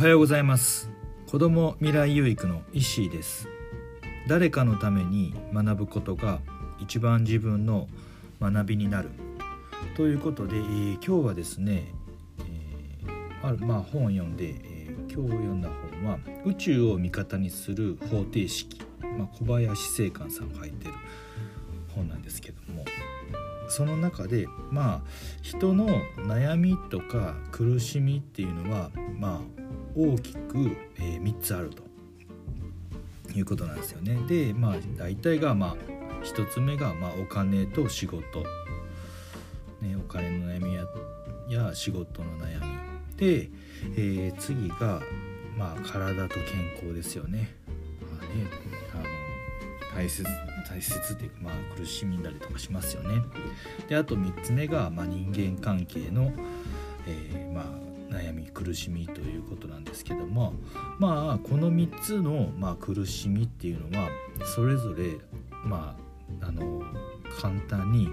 はようございます。子ども未来有育の石井です。誰かのために学ぶことが一番自分の学びになる。ということで、えー、今日はですね、えー、あるまあ本を読んで、えー、今日読んだ本は宇宙を味方にする方程式、まあ、小林正観さんが書いてる本なんですけども。その中でまあ人の悩みとか苦しみっていうのはまあ大きく、えー、3つあるということなんですよね。でまあ大体がまあ1つ目がまあお金と仕事、ね、お金の悩みやや仕事の悩みで、えー、次がまあ体と健康ですよね。まあね大切大切っていうか、まあ、苦しみんだりとかしますよね。であと3つ目が、まあ、人間関係の、えー、まあ、悩み苦しみということなんですけどもまあこの3つの、まあ、苦しみっていうのはそれぞれまああの簡単に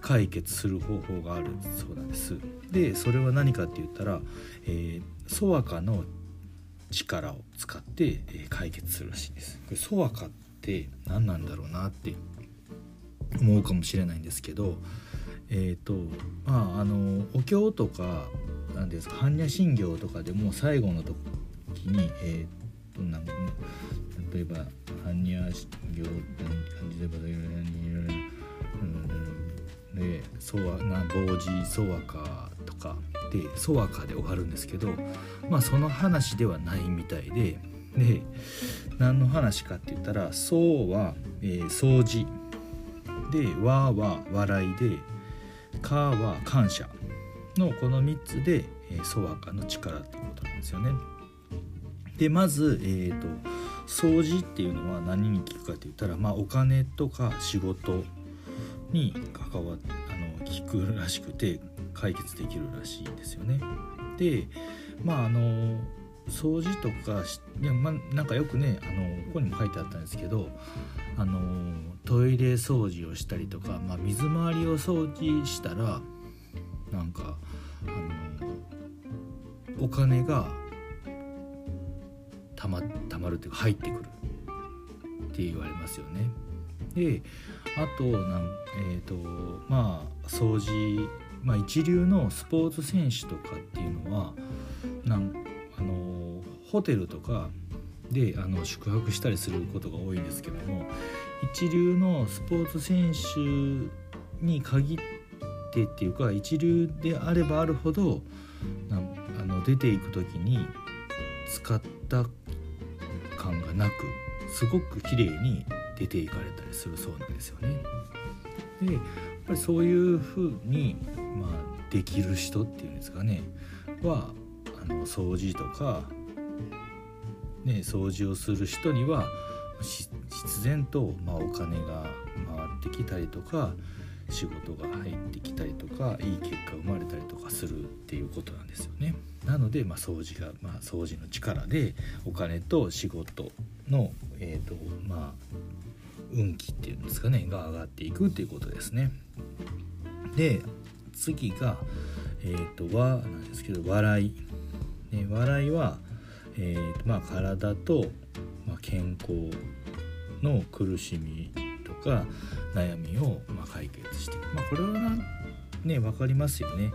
解決する方法があるそうなんです。でそれは何かって言ったら、えー、ソワカの力を使って、えー、解決するらしいです。これソワカって何なんだろうなって思うかもしれないんですけどえっ、ー、とまああのお経とかなんですか般若心経とかでも最後の時にえっ、ー、となん例えば般若心経って感じでばいろいろで「そわな坊寺そわか」とかで「そわか」で終わるんですけどまあその話ではないみたいでで何の話かって言ったら「そう」は、えー、掃除で「わ」は笑いで「か」は感謝のこの3つで「えー、ソワカの力っていうことなんですよね。でまず、えーと、掃除っていうのは何に効くかって言ったら、まあ、お金とか仕事に関わあの効くらしくて解決できるらしいんですよね。でまああの掃除とかいや、ま、なんかよくねあのここにも書いてあったんですけどあのトイレ掃除をしたりとか、まあ、水回りを掃除したらなんかあのお金がたまたまるっていうか入ってくるって言われますよね。であとなんえっ、ー、とまあ掃除まあ一流のスポーツ選手とかっていうのはなんホテルとかであの宿泊したりすることが多いんですけども一流のスポーツ選手に限ってっていうか一流であればあるほどあの出ていく時に使った感がなくすごく綺麗に出ていかれたりするそうなんですよね。でやっぱりそういうふうに、まあ、できる人っていうんですかねはあの掃除とか、ね、掃除をする人には必然と、まあ、お金が回ってきたりとか仕事が入ってきたりとかいい結果生まれたりとかするっていうことなんですよね。なので、まあ、掃除が、まあ、掃除の力でお金と仕事の、えーとまあ、運気っていうんですかねが上がっていくっていうことですね。で次が、えーと、はなんですけど笑い。ね、笑いは、えーまあ、体と、まあ、健康の苦しみとか悩みを、まあ、解決してまあ、これはね分かりますよね。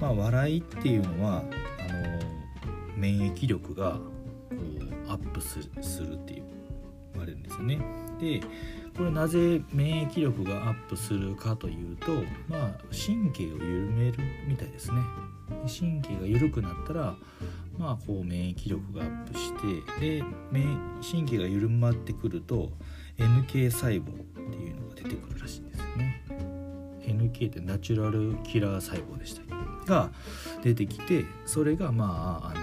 まあ、笑いっていうのはあの免疫力がこうアップするって言われるんですよね。でこれなぜ免疫力がアップするかというと、まあ、神経を緩めるみたいですね。神経が緩くなったら、まあ、こう免疫力がアップしてで神経が緩まってくると NK 細胞っていうのが出てくるらしいんですよね。NK ってナチュラルキラー細胞でしたが出てきてそれがまああの、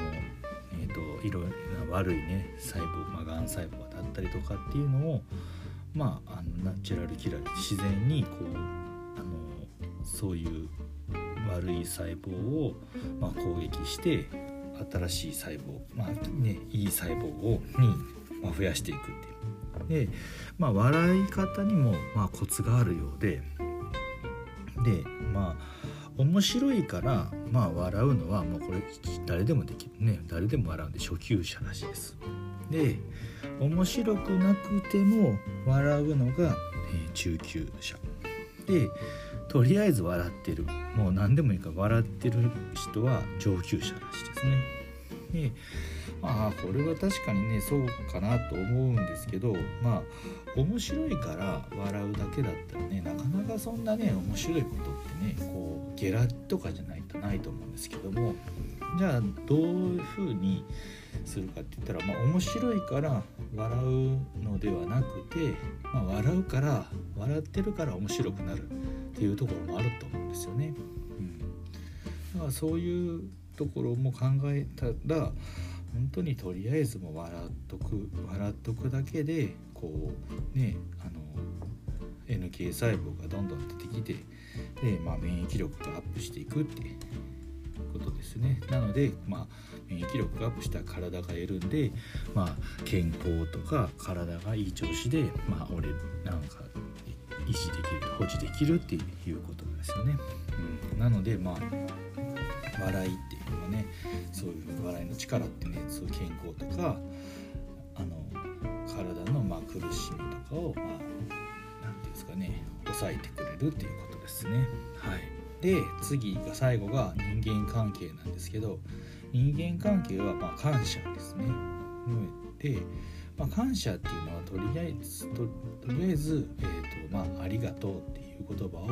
えーと、いろいろな悪いね細胞、まあ、がん細胞だったりとかっていうのをまああのナチュラルキラー自然にこうあのそういう悪い細胞を、まあ、攻撃して新しい細胞、まあね、いい細胞をに、まあ、増やしていくっていう。で、まあ、笑い方にも、まあ、コツがあるようででまあ面白いからまあ笑うのはもうこれ誰でもできるね。誰でも笑うんで初級者らしいです。で面白くなくても笑うのが、えー、中級者。でとりあえず笑ってる。もう何でもいいから笑ってる人は上級者らしいですね。でまあこれは確かにねそうかなと思うんですけどまあ面白いから笑うだけだったらねなかなかそんなね面白いことってねこうゲラとかじゃないとないと思うんですけどもじゃあどういうふうにするかって言ったら、まあ、面白いから笑うのではなくて、まあ、笑うから笑ってるから面白くなるっていうところもあると思うんですよね。うん、だからそういうところも考えたら本当にとりあえずも笑っとく笑っとくだけでこうねあの NK 細胞がどんどん出てきてで、まあ、免疫力がアップしていくってことですね。なので、まあ、免疫力がアップした体が得るんで、まあ、健康とか体がいい調子で、まあ、俺なんか維持できる保持できるっていうことですよね、うん、なのでまあ笑いっていうのはねそういう笑いの力ってねそういう健康とかあの体のま苦しみとかをまあ何て言うんですかね抑えてくれるっていうことですねはいで次が最後が人間関係なんですけど人間関係はま感謝ですね。で、まあ、感謝っていうのはとりあえずとりあえず、えーとまあ、ありがとうっていう言葉を、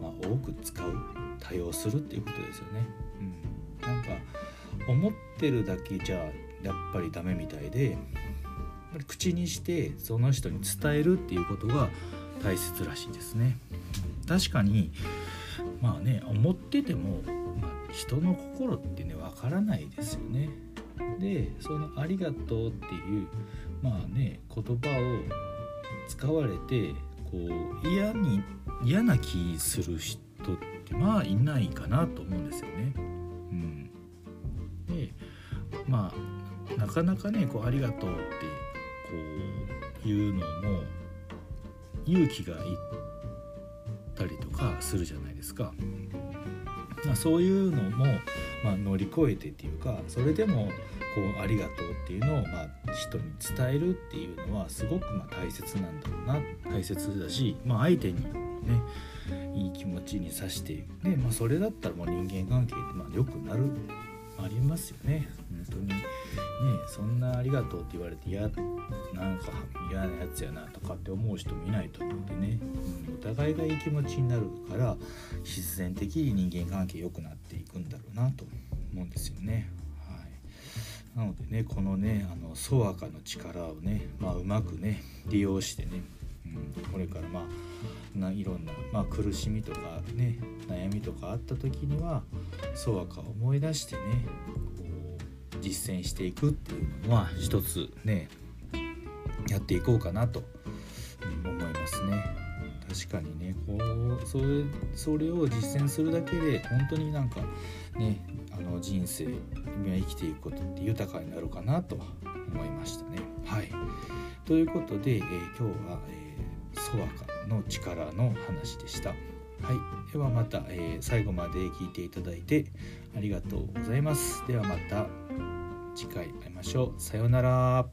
ま、多く使う多用するっていうことですよね。うん、なんか思ってるだけじゃやっぱりダメみたいで口にしてその人に伝えるっていうことが大切らしいですね。確かにまあね思ってても、まあ、人の心ってねわからないですよね。でその「ありがとう」っていうまあね言葉を使われてこう嫌に嫌な気する人ってまあいないかなと思うんですよまあなかなかねこう「ありがとう」ってこう言うのも勇気がいったりとかするじゃないですか。ま、そういうのも、まあ、乗り越えてっていうかそれでもこうありがとうっていうのを、まあ、人に伝えるっていうのはすごくま大切なんだろうな大切だし、まあ、相手にねいい気持ちにさしてで、まあ、それだったらもう人間関係ってまあ良くなるありますよね当に。ねそんなありがとうって言われて嫌なんか嫌なやつやなとかって思う人もいないと思うんでね、うん、お互いがいい気持ちになるから必然的に人間関係良くなっていくんだろうなと思うんですよね。はい、なのでねこのねあのソアカの力をね、まあ、うまくね利用してね、うん、これからまあないろんな、まあ、苦しみとかね悩みとかあった時にはソアカを思い出してね実践していくっていうのは一つねやっていこうかなと思いますね。確かにねこうそれそれを実践するだけで本当になんかねあの人生生きていくことって豊かになるかなと思いましたね。はいということで、えー、今日は、えー、ソワカの力の話でした。はい、ではまた、えー、最後まで聞いていただいてありがとうございます。ではまた。次回会いましょう。さようなら。